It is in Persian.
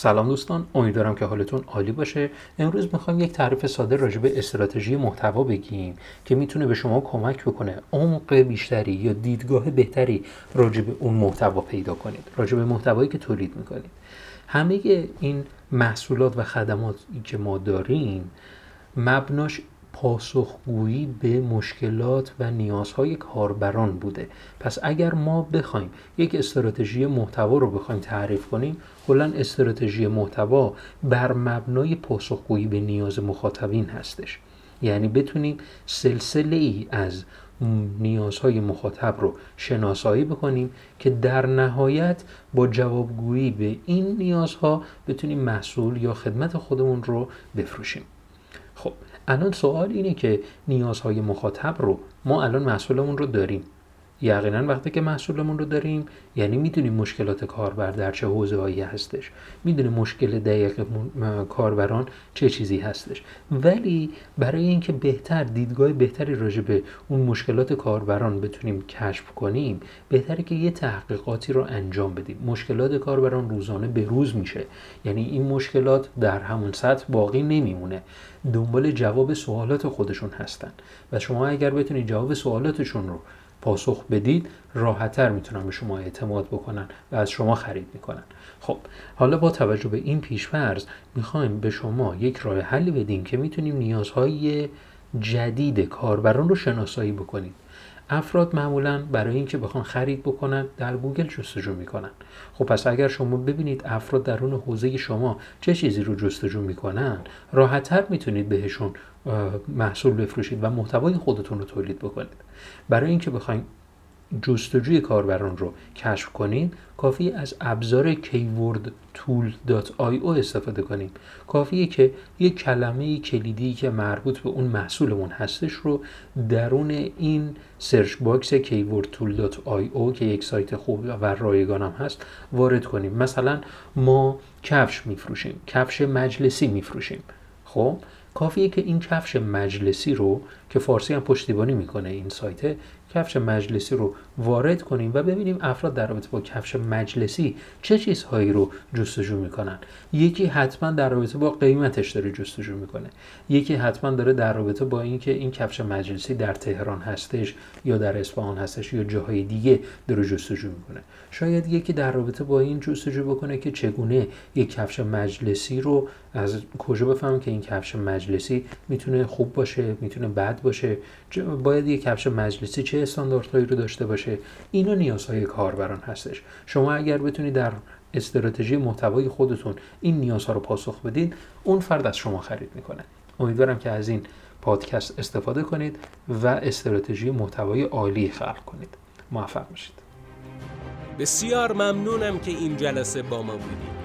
سلام دوستان امیدوارم که حالتون عالی باشه. امروز می‌خوایم یک تعریف ساده راجع به استراتژی محتوا بگیم که می‌تونه به شما کمک بکنه عمق بیشتری یا دیدگاه بهتری راجع به اون محتوا پیدا کنید راجع به محتوایی که تولید می‌کنید. همه این محصولات و خدماتی که ما داریم مبناش پاسخگویی به مشکلات و نیازهای کاربران بوده. پس اگر ما بخوایم یک استراتژی محتوا رو بخوایم تعریف کنیم کلا استراتژی محتوا بر مبنای پاسخگویی به نیاز مخاطبین هستش. یعنی بتونیم سلسله ای از نیازهای مخاطب رو شناسایی بکنیم که در نهایت با جوابگویی به این نیازها بتونیم محصول یا خدمت خودمون رو بفروشیم. خب الان سوال اینه که نیازهای مخاطب رو ما الان محصولمون رو داریم. یقینا وقتی که محصولمون رو داریم یعنی می‌دونیم مشکلات کاربر در چه حوزه هایی هستش. می‌دونیم مشکل دقیق کاربران چه چیزی هستش. ولی برای اینکه بهتر دیدگاه بهتری راجع به اون مشکلات کاربران بتونیم کشف کنیم بهتره که یه تحقیقاتی رو انجام بدیم. مشکلات کاربران روزانه به روز میشه. یعنی این مشکلات در همون سطح باقی نمیمونه. دنبال جواب سوالات خودشون هستن. و شما اگر بتونید جواب سوالاتشون رو پاسخ بدید راحتتر می‌تونن به شما اعتماد بکنن و از شما خرید می‌کنن. خب حالا با توجه به این پیشفرض می‌خوایم به شما یک راه حلی بدیم که می‌تونیم نیازهای جدید کاربران رو شناسایی بکنید افراد معمولا برای اینکه بخوان خرید بکنن در گوگل جستجو می‌کنن. خب پس اگر شما ببینید افراد درون حوزه شما چه چیزی رو جستجو می‌کنن راحتتر می‌تونید بهشون محصول بفروشید و محتوای خودتون رو تولید بکنید. برای اینکه بخواید جستجوی کاربران رو کشف کنید کافیه از ابزار keywordtool.io استفاده کنیم کافیه که یک کلمه کلیدی که مربوط به اون محصولمون هستش رو درون این search box keywordtool.io که یک سایت خوب و رایگانم هست وارد کنیم. مثلا ما کفش میفروشیم کفش مجلسی میفروشیم. خب کافیه که این کفش مجلسی رو که فارسی هم پشتیبانی می‌کنه این سایت کفش مجلسی رو وارد کنیم و ببینیم افراد در رابطه با کفش مجلسی چه چیزهایی رو جستجو می‌کنن. یکی حتما در رابطه با قیمتش داره جستجو می‌کنه. یکی حتما داره در رابطه با اینکه این کفش مجلسی در تهران هستش یا در اصفهان هستش یا جاهای دیگه داره جستجو می‌کنه. شاید یکی در رابطه با این جستجو بکنه که چگونه یک کفش مجلسی رو از کجا بفهمم که این کفش مجلسی می‌تونه خوب باشه می‌تونه بد باشه. باید یک کفش مجلسی چه استانداردهایی رو داشته باشه. اینا نیازهای کاربران هستش. شما اگر بتونید در استراتژی محتوای خودتون این نیازها رو پاسخ بدید اون فرد از شما خرید می‌کنه. امیدوارم که از این پادکست استفاده کنید و استراتژی محتوای عالی خلق کنید. موفق باشید. بسیار ممنونم که این جلسه با ما بودید.